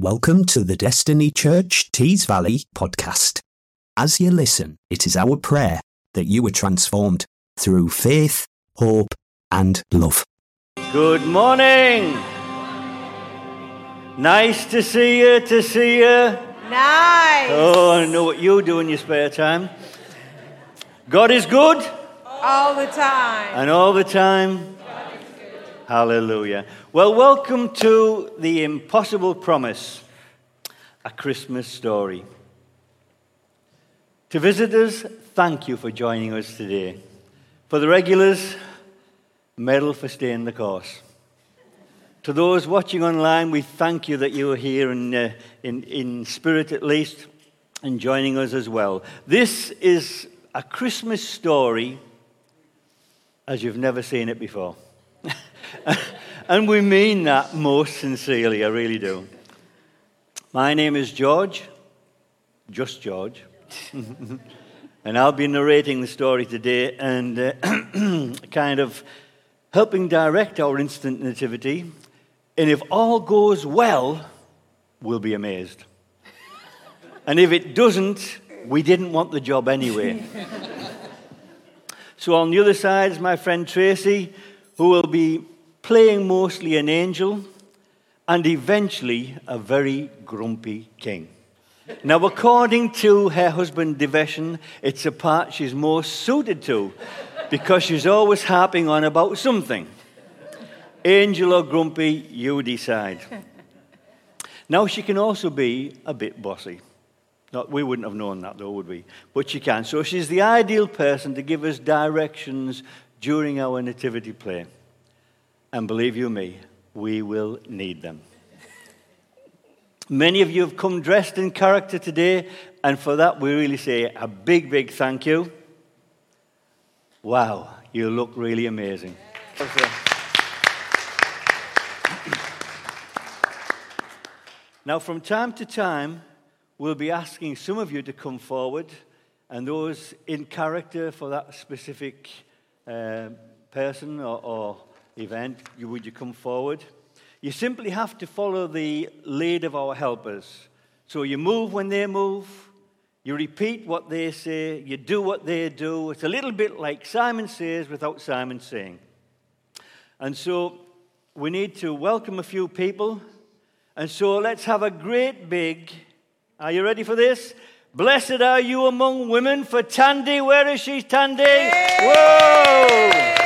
Welcome to the Destiny Church Tees Valley podcast. As you listen, it is our prayer that you are transformed through faith, hope, and love. Good morning. Nice to see you, to see you. Nice. Oh, I know what you do in your spare time. God is good, All the time. and all the time. Hallelujah. Well, welcome to the impossible promise, a Christmas story. To visitors, thank you for joining us today. For the regulars, medal for staying the course. To those watching online, we thank you that you are here in, uh, in, in spirit at least and joining us as well. This is a Christmas story as you've never seen it before. and we mean that most sincerely, I really do. My name is George, just George, and I'll be narrating the story today and uh, kind of helping direct our instant nativity. And if all goes well, we'll be amazed. And if it doesn't, we didn't want the job anyway. so on the other side is my friend Tracy, who will be playing mostly an angel and eventually a very grumpy king. Now, according to her husband Devetion, it's a part she's most suited to because she's always harping on about something. Angel or grumpy, you decide. Now, she can also be a bit bossy. Not, we wouldn't have known that, though, would we? But she can. So she's the ideal person to give us directions during our nativity play. And believe you me, we will need them. Many of you have come dressed in character today, and for that we really say a big, big thank you. Wow, you look really amazing. Now, from time to time, we'll be asking some of you to come forward, and those in character for that specific uh, person or, or event, you, would you come forward? You simply have to follow the lead of our helpers. So you move when they move, you repeat what they say, you do what they do. It's a little bit like Simon says without Simon saying. And so we need to welcome a few people. And so let's have a great big. Are you ready for this? Blessed are you among women for Tandy. Where is she, Tandy? Whoa!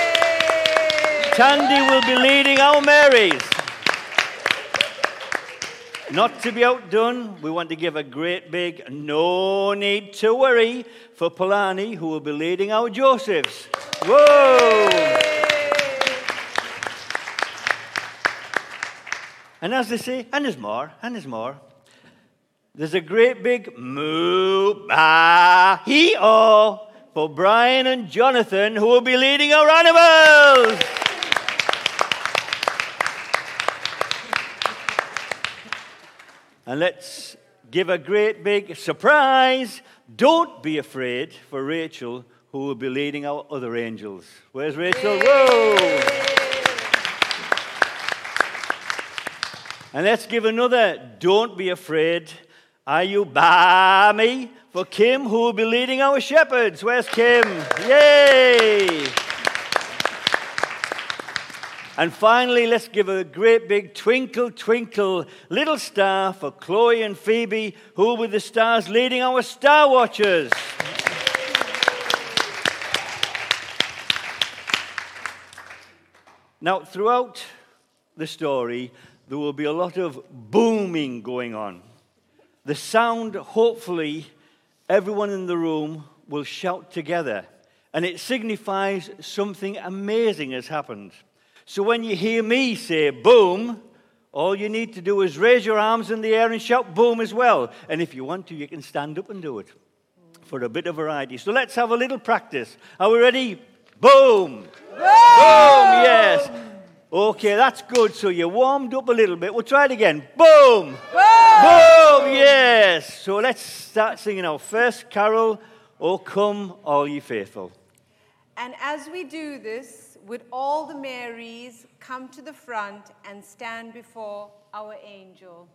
Tandy will be leading our Marys. Not to be outdone, we want to give a great big no need to worry for Polani, who will be leading our Josephs. Whoa! And as they say, and there's more, and there's more. There's a great big moo ba hee oh for Brian and Jonathan, who will be leading our animals. And let's give a great big surprise. Don't be afraid for Rachel, who will be leading our other angels. Where's Rachel? Whoa! And let's give another don't be afraid. Are you by me? for Kim, who will be leading our shepherds? Where's Kim? Yay! And finally, let's give a great big twinkle, twinkle little star for Chloe and Phoebe, who will be the stars leading our star watchers. Now, throughout the story, there will be a lot of booming going on. The sound, hopefully, everyone in the room will shout together, and it signifies something amazing has happened. So when you hear me say boom, all you need to do is raise your arms in the air and shout boom as well. And if you want to, you can stand up and do it for a bit of variety. So let's have a little practice. Are we ready? Boom! Boom! Yes. Okay, that's good. So you warmed up a little bit. We'll try it again. Boom! Boom! Boom! Yes. So let's start singing our first carol. Oh, come, all ye faithful. And as we do this, would all the Marys come to the front and stand before our angel?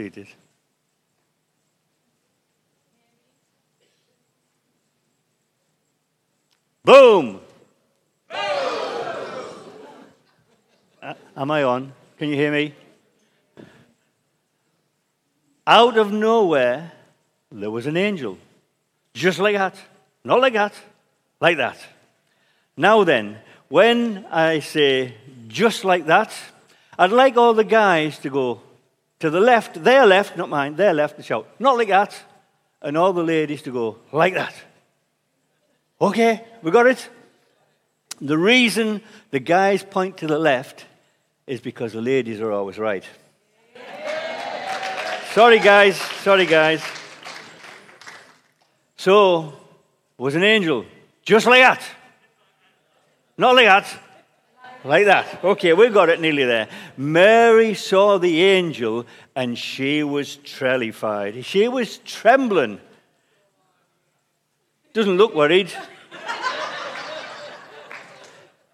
Seated. Boom! Uh, am I on? Can you hear me? Out of nowhere, there was an angel. Just like that. Not like that, like that. Now then, when I say just like that, I'd like all the guys to go to the left, their left, not mine, their left, and shout, not like that. And all the ladies to go, like that. Okay, we got it? The reason the guys point to the left is because the ladies are always right. Sorry, guys. Sorry, guys. So, was an angel, just like that. Not like that. Like that. Okay, we've got it nearly there. Mary saw the angel and she was terrified. She was trembling. Doesn't look worried.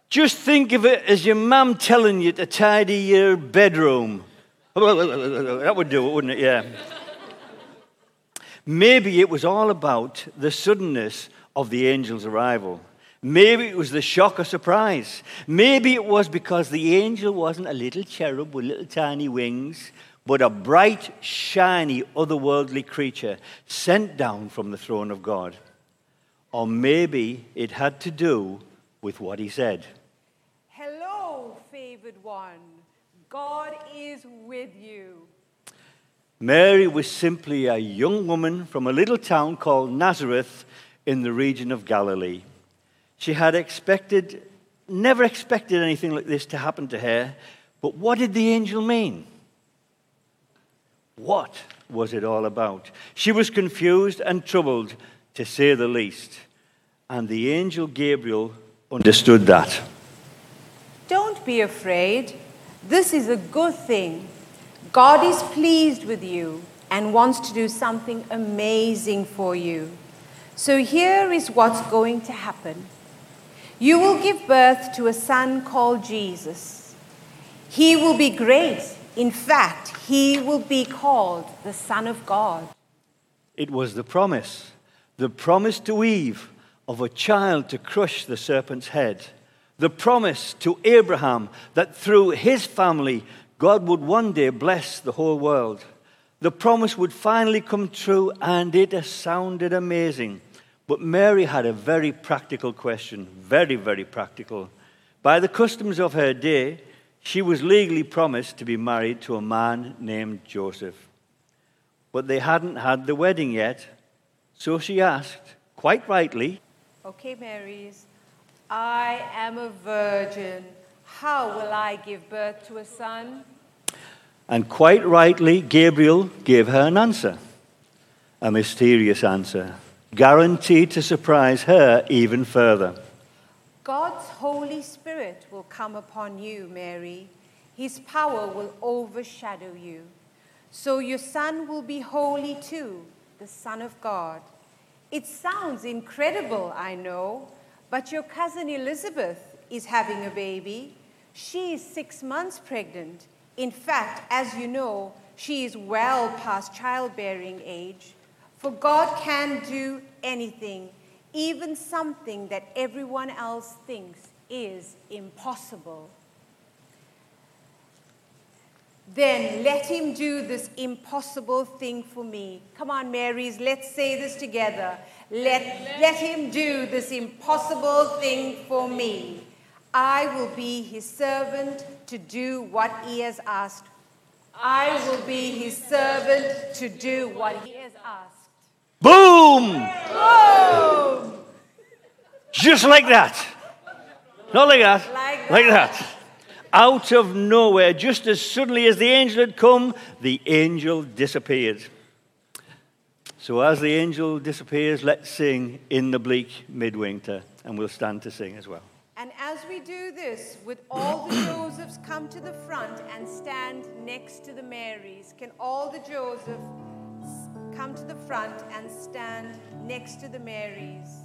Just think of it as your mum telling you to tidy your bedroom. That would do it, wouldn't it? Yeah. Maybe it was all about the suddenness of the angel's arrival. Maybe it was the shock or surprise. Maybe it was because the angel wasn't a little cherub with little tiny wings, but a bright, shiny, otherworldly creature sent down from the throne of God. Or maybe it had to do with what he said. Hello, favored one. God is with you. Mary was simply a young woman from a little town called Nazareth in the region of Galilee. She had expected, never expected anything like this to happen to her, but what did the angel mean? What was it all about? She was confused and troubled, to say the least. And the angel Gabriel understood that. Don't be afraid. This is a good thing. God is pleased with you. and wants to do something amazing for you. So here is what's going to happen. You will give birth to a son called Jesus. He will be great. In fact, he will be called the Son of God. It was the promise, the promise to Eve of a child to crush the serpent's head, the promise to Abraham that through his family, God would one day bless the whole world. The promise would finally come true, and it sounded amazing. But Mary had a very practical question, very, very practical. By the customs of her day, she was legally promised to be married to a man named Joseph. But they hadn't had the wedding yet, so she asked, quite rightly, Okay, Marys, I am a virgin. How will I give birth to a son? And quite rightly, Gabriel gave her an answer, a mysterious answer, guaranteed to surprise her even further. God's Holy Spirit will come upon you, Mary. His power will overshadow you. So your son will be holy too, the Son of God. It sounds incredible, I know, but your cousin Elizabeth is having a baby. She is six months pregnant. In fact, as you know, she is well past childbearing age. For God can do anything, even something that everyone else thinks is impossible. Then let him do this impossible thing for me. Come on, Marys, let's say this together. Let, let him do this impossible thing for me. I will be his servant to do what he has asked. I will be his servant to do what he has asked. Boom! Boom! Just like that. Not like that. Like Like that. Out of nowhere, just as suddenly as the angel had come, the angel disappeared. So, as the angel disappears, let's sing in the bleak midwinter, and we'll stand to sing as well. And as we do this, would all the Josephs come to the front and stand next to the Marys? Can all the Josephs come to the front and stand next to the Marys?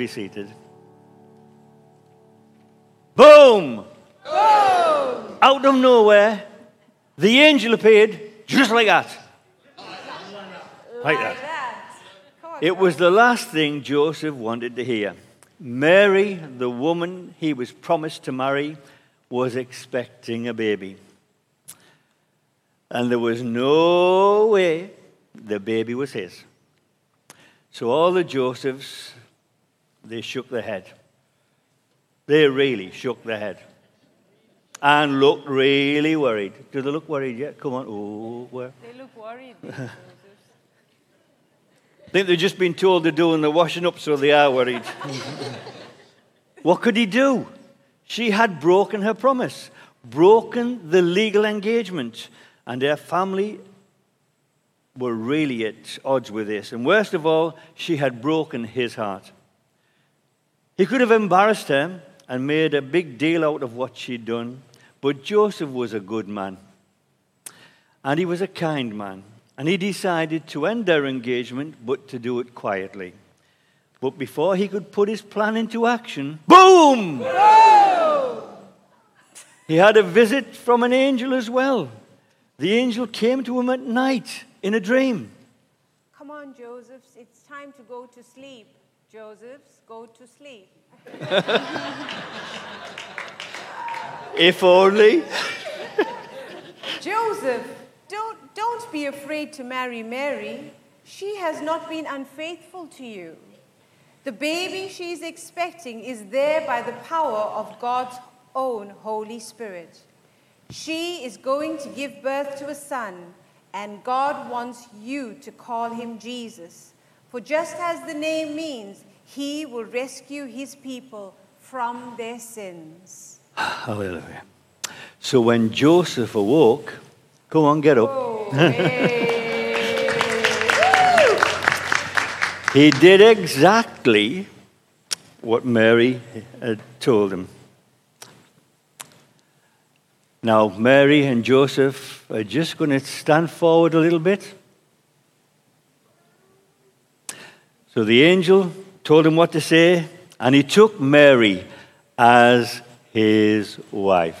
Be seated. Boom! Out of nowhere, the angel appeared just like that. Like that. It was the last thing Joseph wanted to hear. Mary, the woman he was promised to marry, was expecting a baby. And there was no way the baby was his. So all the Josephs, they shook their head. They really shook their head and looked really worried. Do they look worried yet? Come on. Oh, where? They look worried. I think they've just been told they're doing the washing up, so they are worried. what could he do? She had broken her promise, broken the legal engagement, and her family were really at odds with this. And worst of all, she had broken his heart. He could have embarrassed her and made a big deal out of what she'd done, but Joseph was a good man. And he was a kind man. And he decided to end their engagement, but to do it quietly. But before he could put his plan into action, boom! He had a visit from an angel as well. The angel came to him at night in a dream. Come on, Josephs. It's time to go to sleep. Josephs, go to sleep. If only. Joseph, don't, don't be afraid to marry Mary. She has not been unfaithful to you. The baby she is expecting is there by the power of God's own Holy Spirit. She is going to give birth to a son, and God wants you to call him Jesus. For just as the name means, he will rescue his people from their sins. Hallelujah. So when Joseph awoke, come on, get up. Oh, hey. He did exactly what Mary had told him. Now, Mary and Joseph are just going to stand forward a little bit. So the angel told him what to say, and he took Mary as his wife.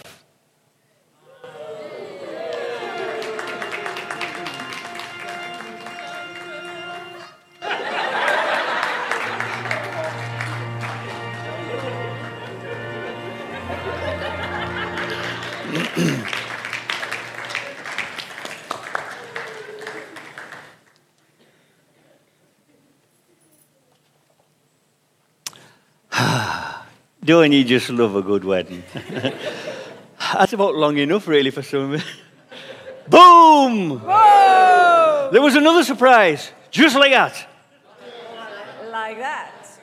Don't you just love a good wedding? That's about long enough, really, for some of. Boom! There was another surprise, just like that. like that.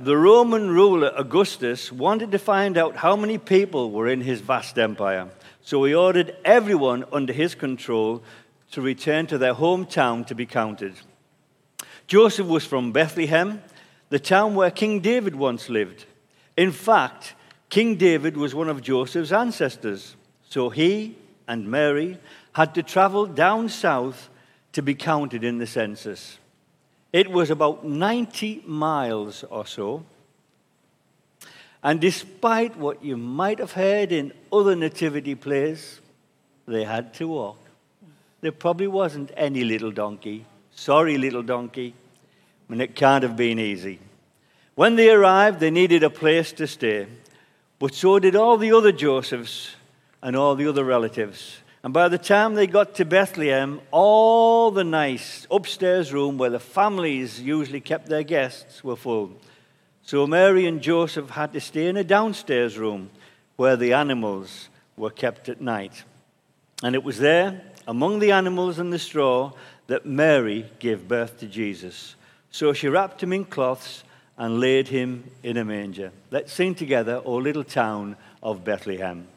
The Roman ruler Augustus wanted to find out how many people were in his vast empire. So he ordered everyone under his control to return to their hometown to be counted. Joseph was from Bethlehem, the town where King David once lived. In fact, King David was one of Joseph's ancestors. So he and Mary had to travel down south to be counted in the census. It was about 90 miles or so. And despite what you might have heard in other nativity plays, they had to walk. There probably wasn't any little donkey. Sorry, little donkey. I mean, it can't have been easy. When they arrived, they needed a place to stay. But so did all the other Josephs and all the other relatives. And by the time they got to Bethlehem, all the nice upstairs room where the families usually kept their guests were full. So Mary and Joseph had to stay in a downstairs room where the animals were kept at night. And it was there, among the animals and the straw, that Mary gave birth to Jesus. So she wrapped him in cloths and laid him in a manger. Let's sing together, O little town of Bethlehem.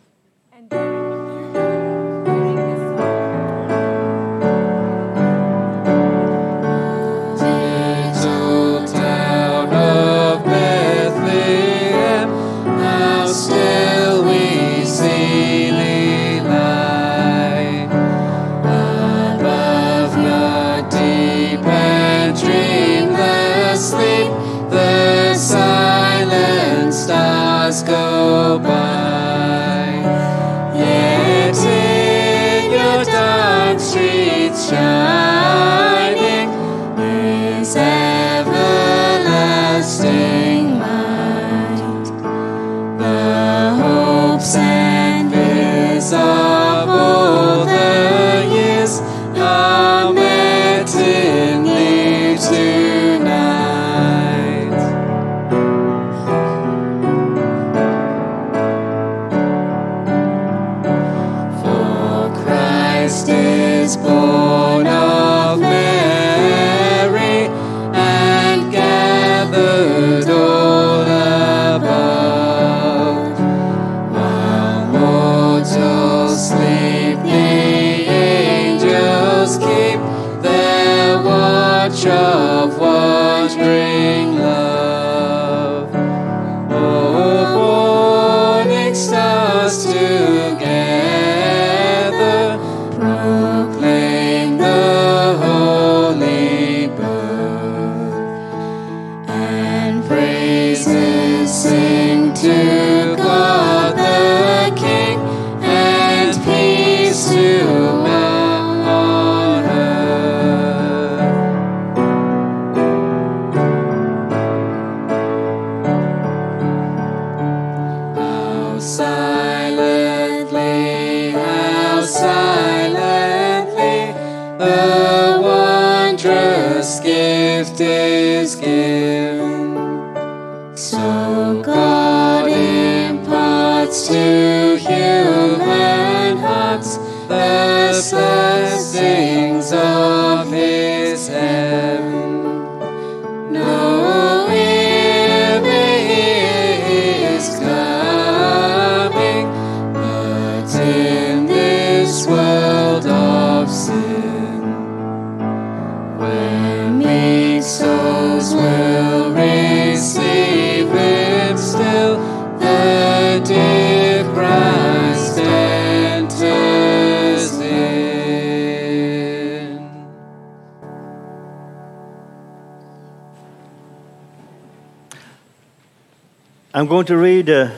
Going to read a,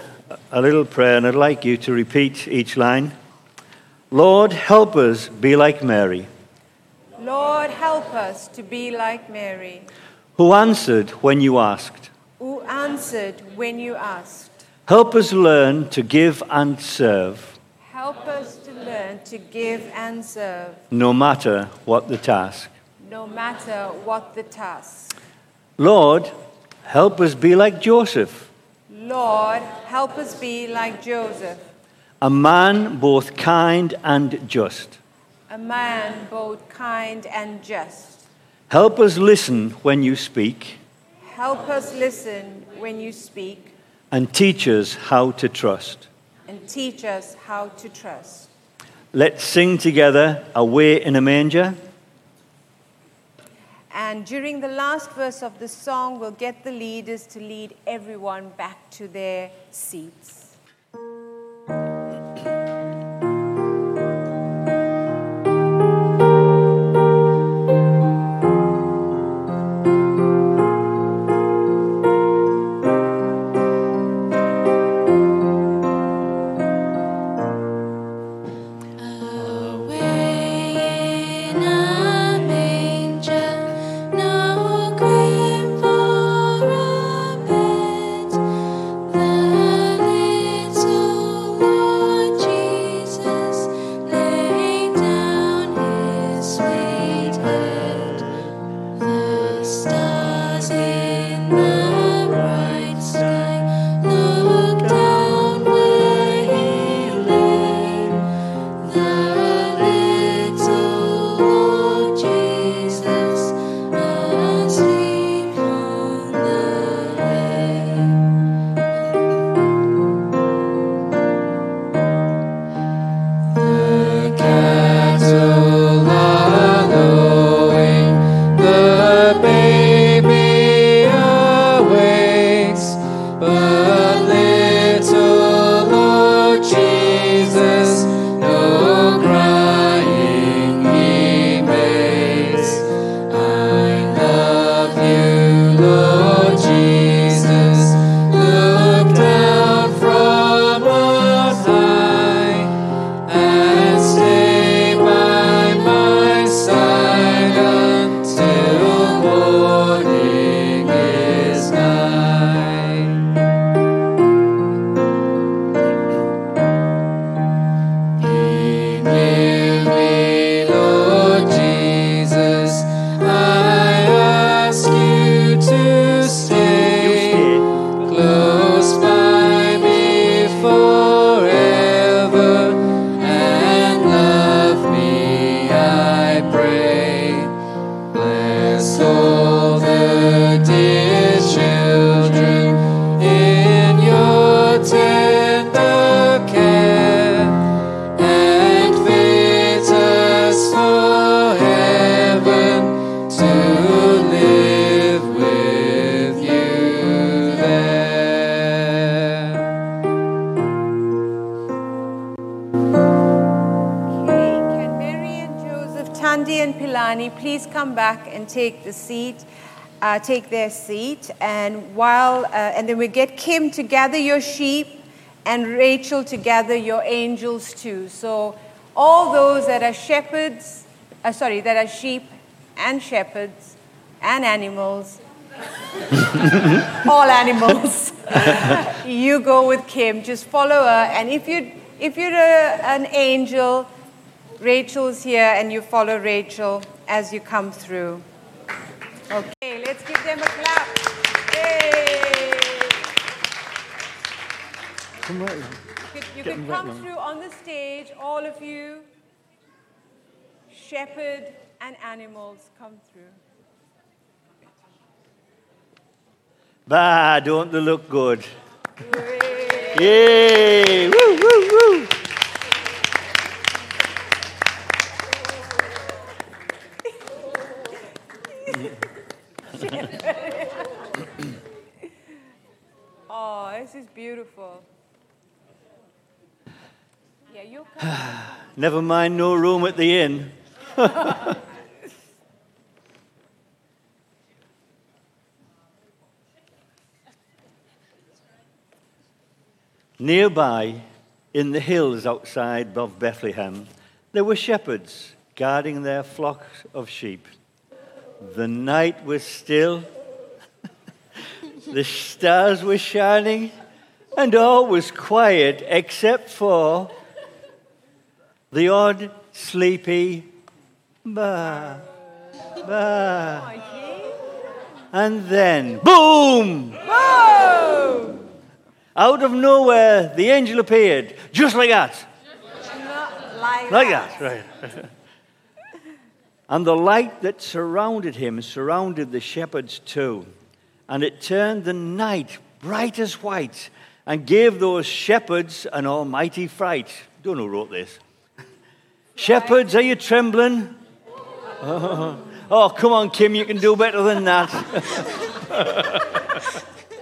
a little prayer, and I'd like you to repeat each line. Lord, help us be like Mary, Lord, help us to be like Mary, who answered when you asked. who answered when you asked. Help us learn to give and serve, Help us to learn to give and serve, no matter what the task. no matter what the task. Lord, help us be like Joseph, Lord, help us be like Joseph, a man both kind and just. a man both kind and just. Help us listen when you speak, Help us listen when you speak and teach us how to trust. and teach us how to trust. Let's sing together Away in a Manger. And during the last verse of the song, we'll get the leaders to lead everyone back to their seats. And Pilani please come back and take the seat, uh, take their seat, and while uh, and then we get Kim to gather your sheep, and Rachel to gather your angels too. So all those that are shepherds, uh, sorry, that are sheep and shepherds and animals, all animals. you go with Kim. Just follow her, and if you if you're a, an angel, Rachel's here, and you follow Rachel as you come through. Okay, let's give them a clap. Yay! Come right. You you right come through on the stage, all of you. Shepherd and animals come through. Bah, don't they look good? Yay. Yay! Woo, woo, woo! Oh, this is beautiful. Yeah, you. Never mind, no room at the inn. Nearby, in the hills outside of Bethlehem, there were shepherds guarding their flocks of sheep. The night was still, the stars were shining, and all was quiet except for the odd sleepy ba ba. And then, boom! Out of nowhere, the angel appeared, just like that. Like, Like that, right. and the light that surrounded him surrounded the shepherds too. And it turned the night bright as white and gave those shepherds an almighty fright. Don't know who wrote this. Shepherds, are you trembling? Oh, come on, Kim, you can do better than that.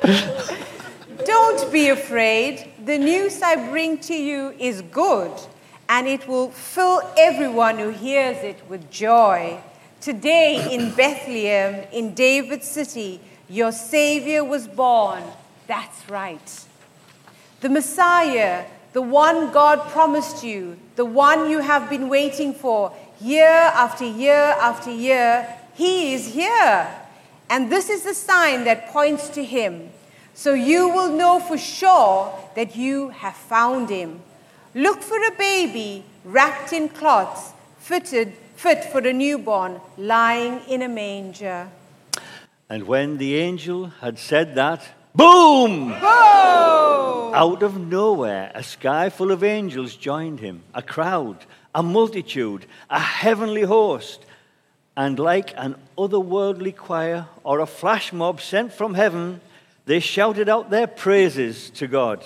Don't be afraid. The news I bring to you is good, and it will fill everyone who hears it with joy. Today in Bethlehem, in David's city, your Savior was born. That's right. The Messiah, the one God promised you, the one you have been waiting for year after year after year, he is here. And this is the sign that points to him. So you will know for sure that you have found him. Look for a baby wrapped in cloths, fitted, fit for a newborn, lying in a manger. And when the angel had said that, boom! Oh! Out of nowhere, a sky full of angels joined him, a crowd, a multitude, a heavenly host. And like an otherworldly choir or a flash mob sent from heaven, they shouted out their praises to God.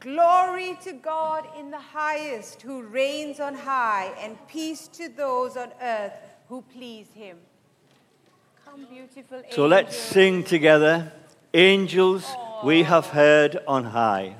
Glory to God in the highest, who reigns on high, and peace to those on earth who please him. So let's sing together Angels we have heard on high.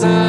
sun.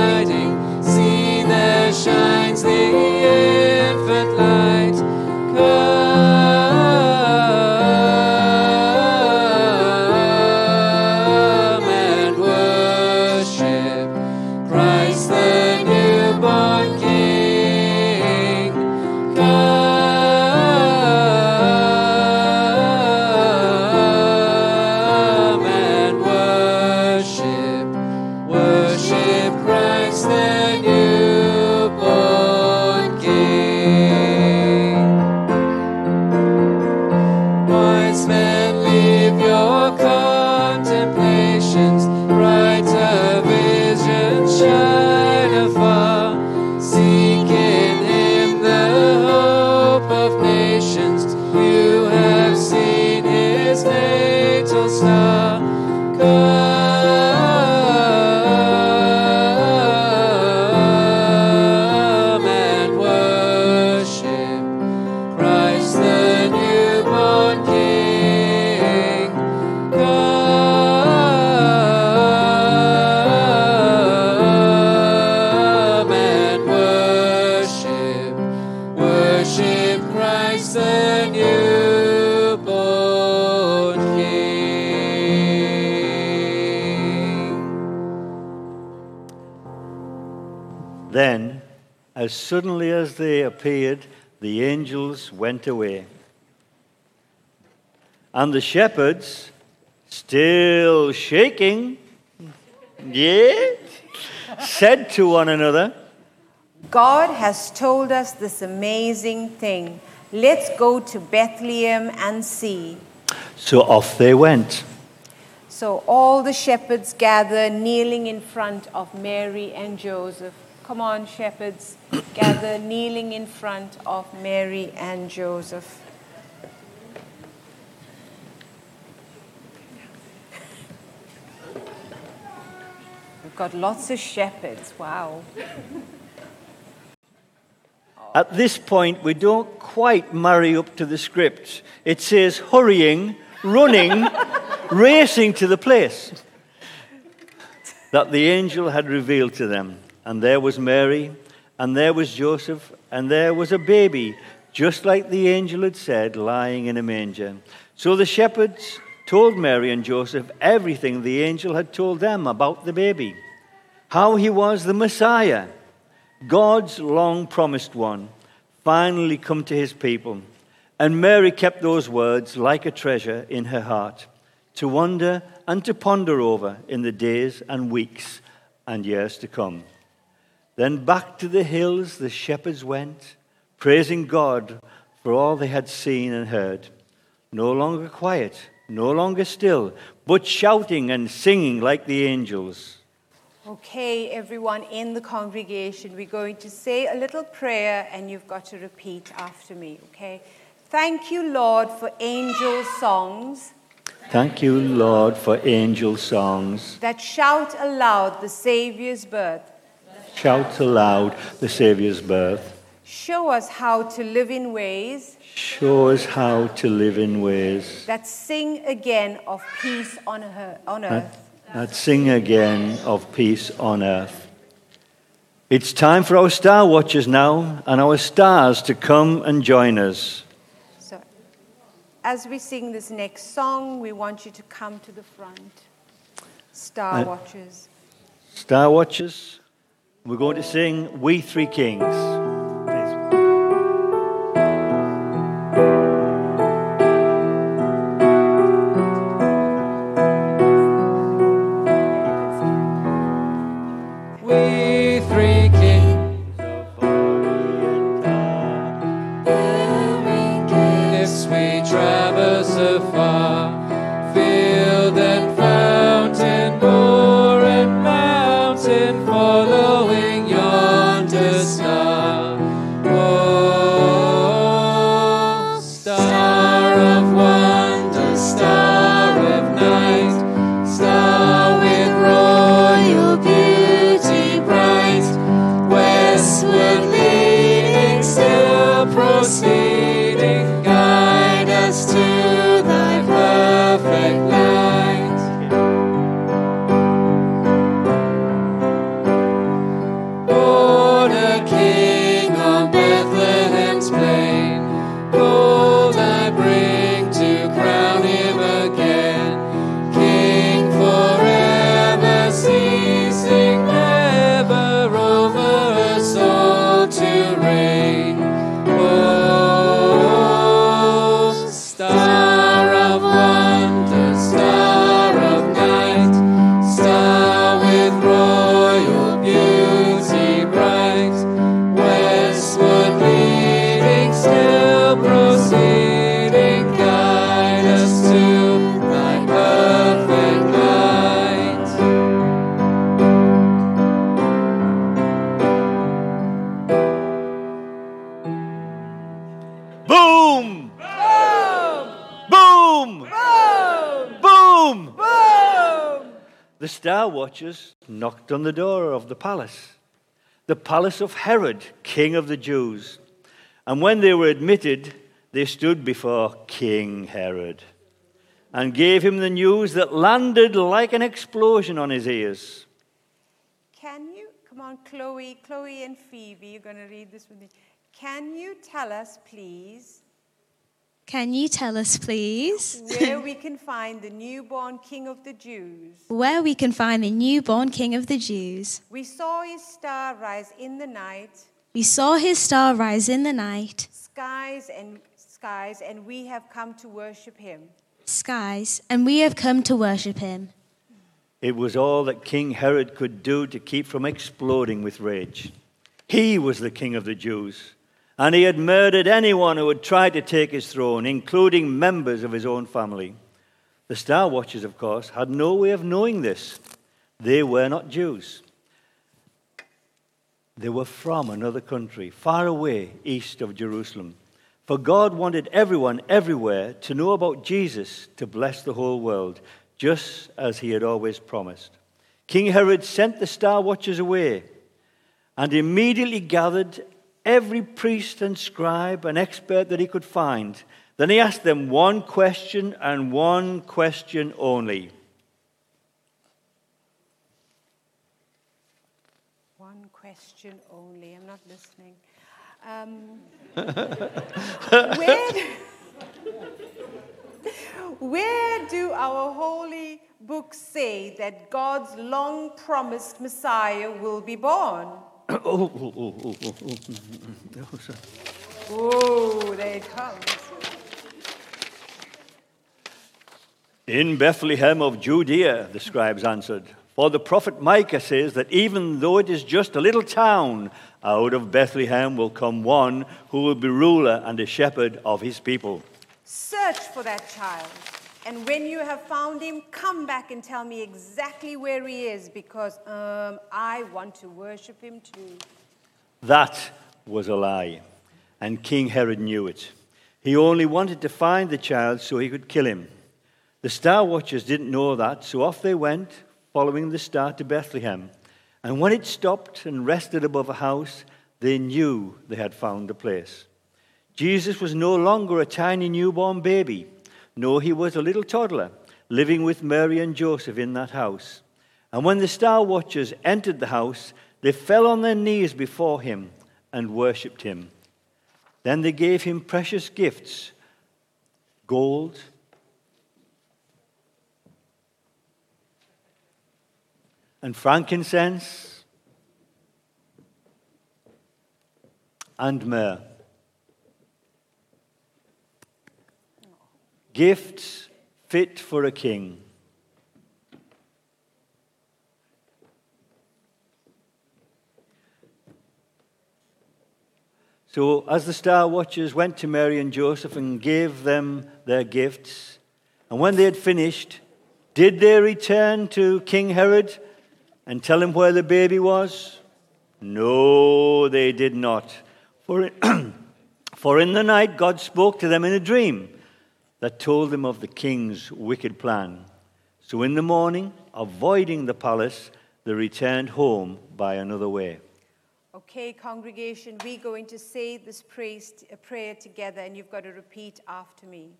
And the shepherds, still shaking, yeah, said to one another, God has told us this amazing thing. Let's go to Bethlehem and see. So off they went. So all the shepherds gather, kneeling in front of Mary and Joseph. Come on, shepherds, gather, kneeling in front of Mary and Joseph. Got lots of shepherds. Wow. At this point, we don't quite marry up to the script. It says hurrying, running, racing to the place that the angel had revealed to them. And there was Mary, and there was Joseph, and there was a baby, just like the angel had said, lying in a manger. So the shepherds told Mary and Joseph everything the angel had told them about the baby, how he was the Messiah God's long promised one, finally come to his people. And Mary kept those words like a treasure in her heart to wonder and to ponder over in the days and weeks and years to come. Then back to the hills the shepherds went, praising God for all they had seen and heard. No longer quiet, no longer still, but shouting and singing like the angels. Okay, everyone in the congregation, we're going to say a little prayer and you've got to repeat after me, okay? Thank you, Lord, for angel songs Thank you, Lord, for angel songs. that shout aloud the Savior's birth. Shout aloud the Saviour's birth. Show us how to live in ways Show us how to live in ways that sing again of peace on, her, on earth. That sing again of peace on earth. It's time for our star watchers now and our stars to come and join us. So, as we sing this next song, we want you to come to the front. Star Uh, Watchers. Star watchers, we're going to sing We Three Kings. Knocked on the door of the palace, the palace of Herod, king of the Jews. And when they were admitted, they stood before King Herod and gave him the news that landed like an explosion on his ears. Can you, come on, Chloe, Chloe and Phoebe, you're going to read this with me. Can you tell us, please, Can you tell us, please, where we can find the newborn King of the Jews? where we can find the newborn King of the Jews? We saw his star rise in the night, We saw his star rise in the night, skies and skies, and we have come to worship him. skies, and we have come to worship him. It was all that King Herod could do to keep from exploding with rage. He was the king of the Jews, and he had murdered anyone who had tried to take his throne, including members of his own family. The Star Watchers, of course, had no way of knowing this. They were not Jews. They were from another country, far away east of Jerusalem. For God wanted everyone everywhere to know about Jesus to bless the whole world, just as he had always promised. King Herod sent the Star Watchers away and immediately gathered every priest and scribe and expert that he could find. Then he asked them one question and one question only. One question only. I'm not listening. Um, where, where do our holy books say that God's long promised Messiah will be born? oh, oh, oh, oh, oh, oh. oh, oh. In Bethlehem of Judea, the scribes answered. For the prophet Micah says that even though it is just a little town, out of Bethlehem will come one who will be ruler and a shepherd of his people. Search for that child. And when you have found him, come back and tell me exactly where he is because um, I want to worship him too. That was a lie, and King Herod knew it. He only wanted to find the child so he could kill him. The star watchers didn't know that, so off they went, following the star to Bethlehem. And when it stopped and rested above a house, they knew they had found the place. Jesus was no longer a tiny newborn baby. No, he was a little toddler living with Mary and Joseph in that house. And when the star watchers entered the house, they fell on their knees before him and worshipped him. Then they gave him precious gifts gold, and frankincense and myrrh. Gifts fit for a king. So, as the star watchers went to Mary and Joseph and gave them their gifts, and when they had finished, did they return to King Herod and tell him where the baby was? No, they did not. For for in the night, God spoke to them in a dream that told them of the king's wicked plan. So in the morning, avoiding the palace, they returned home by another way. Okay, congregation, we're going to say this uh, prayer together, and you've got to repeat after me.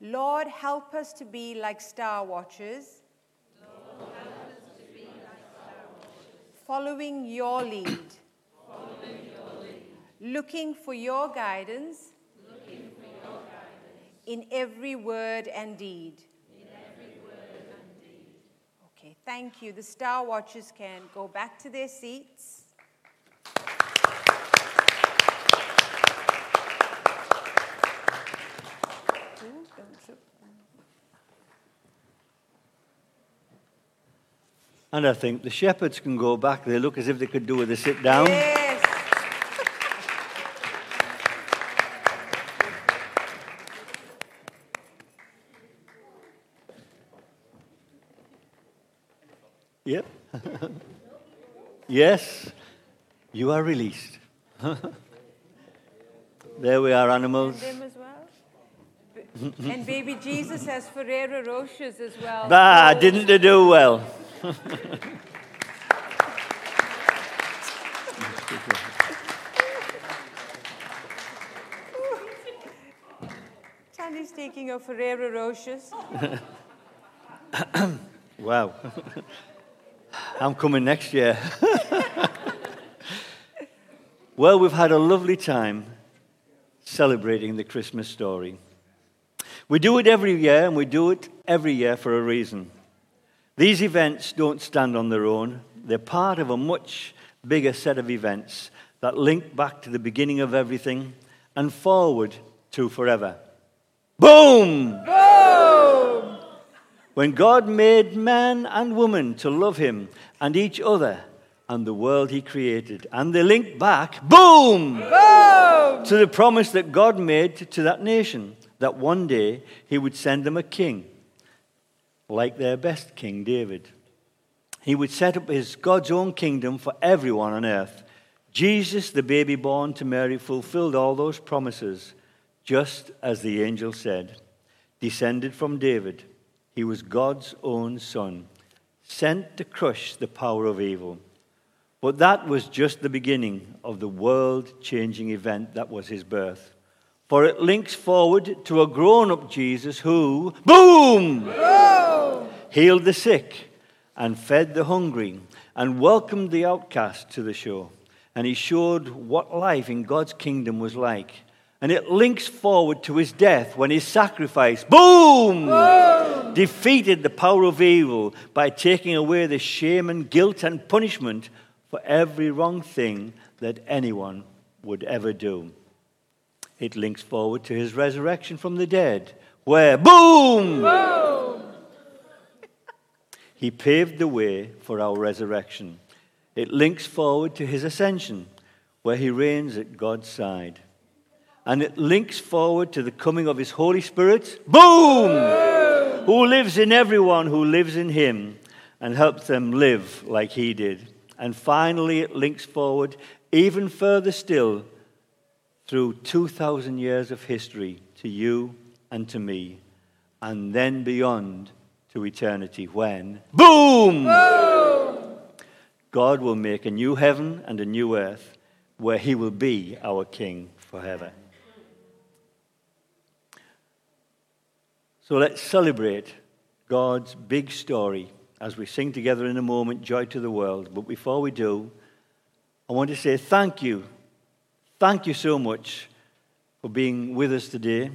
Lord, help us to be like star watchers, following your lead, looking for your guidance, in every word and deed. Okay, thank you. The star watchers can go back to their seats. Ooh, don't trip. And I think the shepherds can go back. They look as if they could do with a sit down. Yes. Yes, you are released. there we are, animals. And well. And baby Jesus has Ferrero Rochers as well. Bah, didn't they do well? Chandy's taking a Ferrero Rochers. Wow. I'm coming next year. well, we've had a lovely time celebrating the Christmas story. We do it every year, and we do it every year for a reason. These events don't stand on their own, they're part of a much bigger set of events that link back to the beginning of everything and forward to forever. Boom! When God made man and woman to love him and each other and the world he created, and they link back, boom! Boom! To the promise that God made to that nation that one day he would send them a king, like their best king, David. He would set up his God's own kingdom for everyone on earth. Jesus, the baby born to Mary, fulfilled all those promises, just as the angel said. Descended from David, he was God's own son, sent to crush the power of evil. But that was just the beginning of the world changing event that was his birth. For it links forward to a grown up Jesus who, boom, healed the sick and fed the hungry and welcomed the outcast to the show. And he showed what life in God's kingdom was like. And it links forward to his death when his sacrifice, boom, defeated the power of evil by taking away the shame and guilt and punishment for every wrong thing that anyone would ever do. It links forward to his resurrection from the dead, where, boom he paved the way for our resurrection. It links forward to his ascension, where he reigns at God's side. And it links forward to the coming of his Holy Spirit, boom, boom! who lives in everyone who lives in him and helps them live like he did. And finally, it links forward even further still through 2,000 years of history to you and to me, and then beyond to eternity when, boom! boom! God will make a new heaven and a new earth where he will be our king forever. So let's celebrate God's big story as we sing together in a moment, Joy to the World. But before we do, I want to say thank you. Thank you so much for being with us today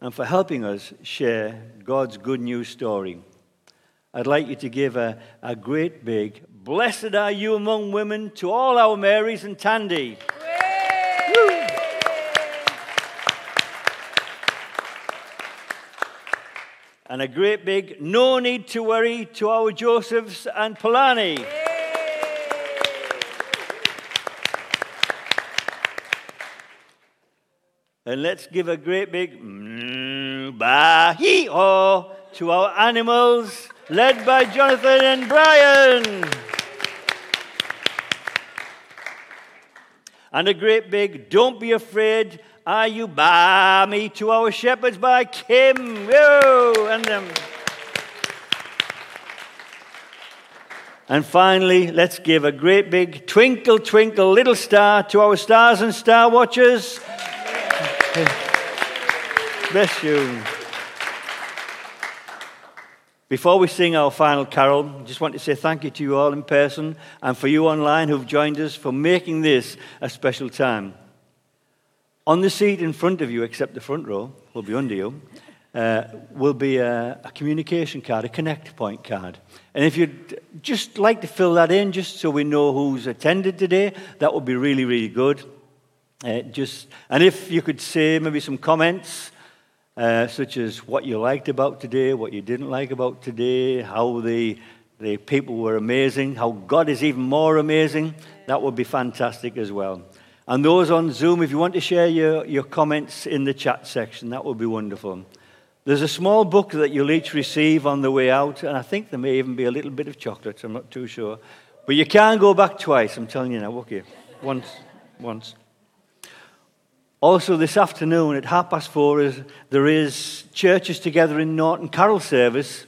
and for helping us share God's good news story. I'd like you to give a, a great big blessed are you among women to all our Marys and Tandy. And a great big no need to worry to our Josephs and Polani. And let's give a great big mm, bah-hee-oh to our animals led by Jonathan and Brian. And a great big Don't Be Afraid, Are You By Me to Our Shepherds by Kim. Whoa! And, um, and finally, let's give a great big Twinkle, Twinkle, Little Star to our stars and star watchers. Bless you. Before we sing our final carol, I just want to say thank you to you all in person and for you online who've joined us for making this a special time. On the seat in front of you, except the front row, will be under you, uh, will be a, a, communication card, a connect point card. And if you'd just like to fill that in, just so we know who's attended today, that would be really, really good. Uh, just, and if you could say maybe some comments uh, such as what you liked about today, what you didn't like about today, how the, the people were amazing, how God is even more amazing. That would be fantastic as well. And those on Zoom, if you want to share your, your comments in the chat section, that would be wonderful. There's a small book that you'll each receive on the way out, and I think there may even be a little bit of chocolate, I'm not too sure. But you can't go back twice, I'm telling you now, okay? Once, once. Also, this afternoon at half past four, is, there is churches together in Norton Carol service,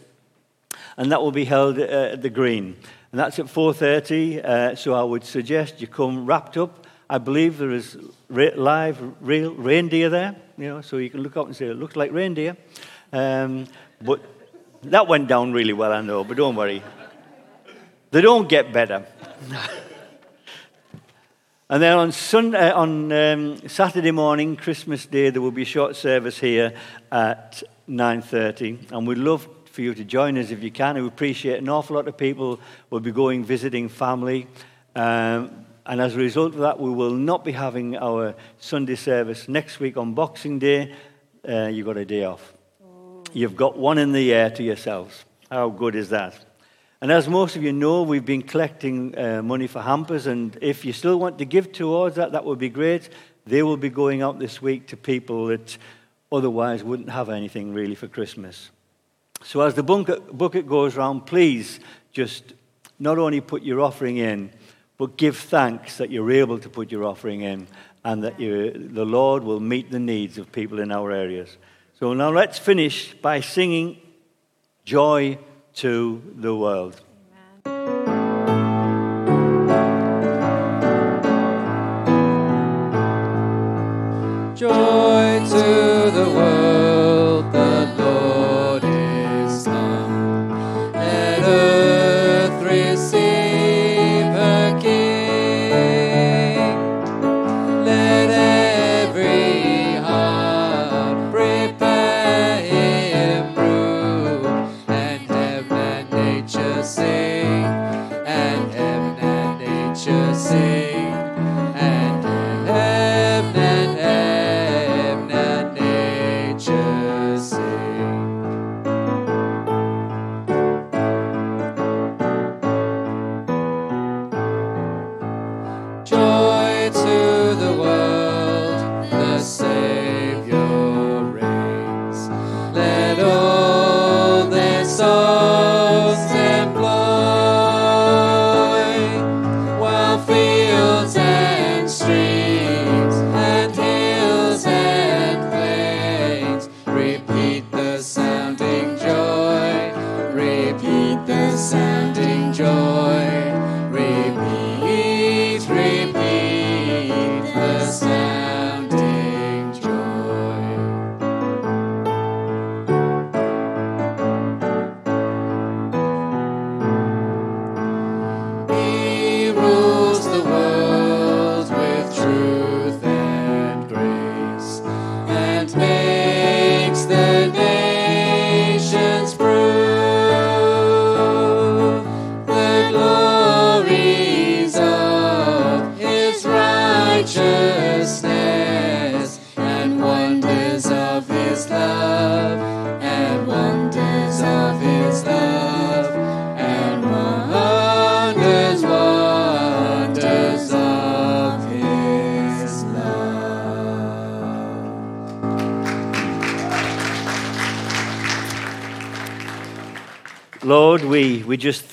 and that will be held uh, at the Green. And that's at 4.30, uh, so I would suggest you come wrapped up. I believe there is live real reindeer there, you know, so you can look up and say, it looks like reindeer. Um, but that went down really well, I know, but don't worry. They don't get better. And then on, Sunday, uh, on um, Saturday morning, Christmas Day, there will be a short service here at 9.30. And we'd love for you to join us if you can. We appreciate an awful lot of people will be going visiting family. Um, and as a result of that, we will not be having our Sunday service next week on Boxing Day. Uh, you've got a day off. You've got one in the air to yourselves. How good is that? And as most of you know, we've been collecting uh, money for hampers, and if you still want to give towards that, that would be great. They will be going out this week to people that otherwise wouldn't have anything really for Christmas. So as the bucket goes round, please just not only put your offering in, but give thanks that you're able to put your offering in and that the Lord will meet the needs of people in our areas. So now let's finish by singing Joy to the World. Joy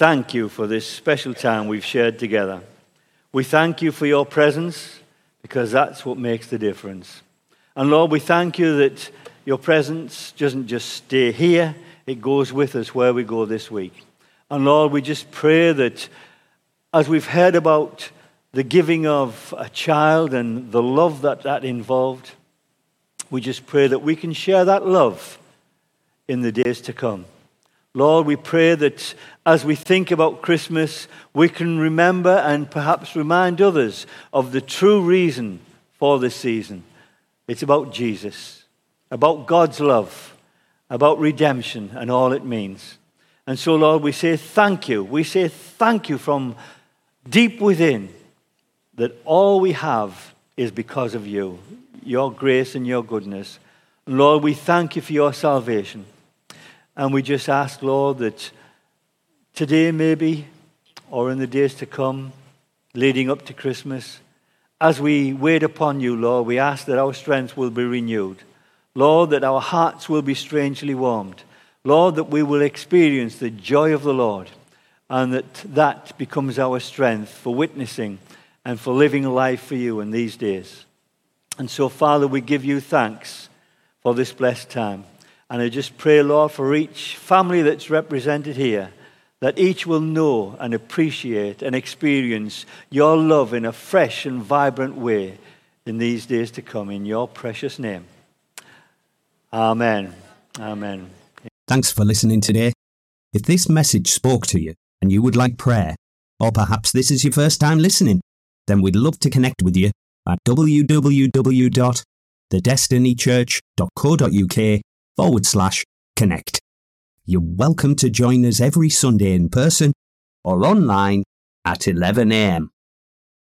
thank you for this special time we've shared together. We thank you for your presence because that's what makes the difference. And Lord, we thank you that your presence doesn't just stay here, it goes with us where we go this week. And Lord, we just pray that as we've heard about the giving of a child and the love that that involved, we just pray that we can share that love in the days to come. Lord, we pray that as we think about Christmas, we can remember and perhaps remind others of the true reason for this season. It's about Jesus, about God's love, about redemption and all it means. And so, Lord, we say thank you. We say thank you from deep within that all we have is because of you, your grace and your goodness. Lord, we thank you for your salvation. And we just ask, Lord, that today maybe, or in the days to come, leading up to Christmas, as we wait upon you, Lord, we ask that our strength will be renewed. Lord, that our hearts will be strangely warmed. Lord, that we will experience the joy of the Lord and that that becomes our strength for witnessing and for living a life for you in these days. And so, Father, we give you thanks for this blessed time. And I just pray, Lord, for each family that's represented here, that each will know and appreciate and experience your love in a fresh and vibrant way in these days to come. In your precious name. Amen. Amen. Thanks for listening today. If this message spoke to you and you would like prayer, or perhaps this is your first time listening, then we'd love to connect with you at www.thedestinychurch.co.uk forward slash connect. You're welcome to join us every Sunday in person or online at 11am.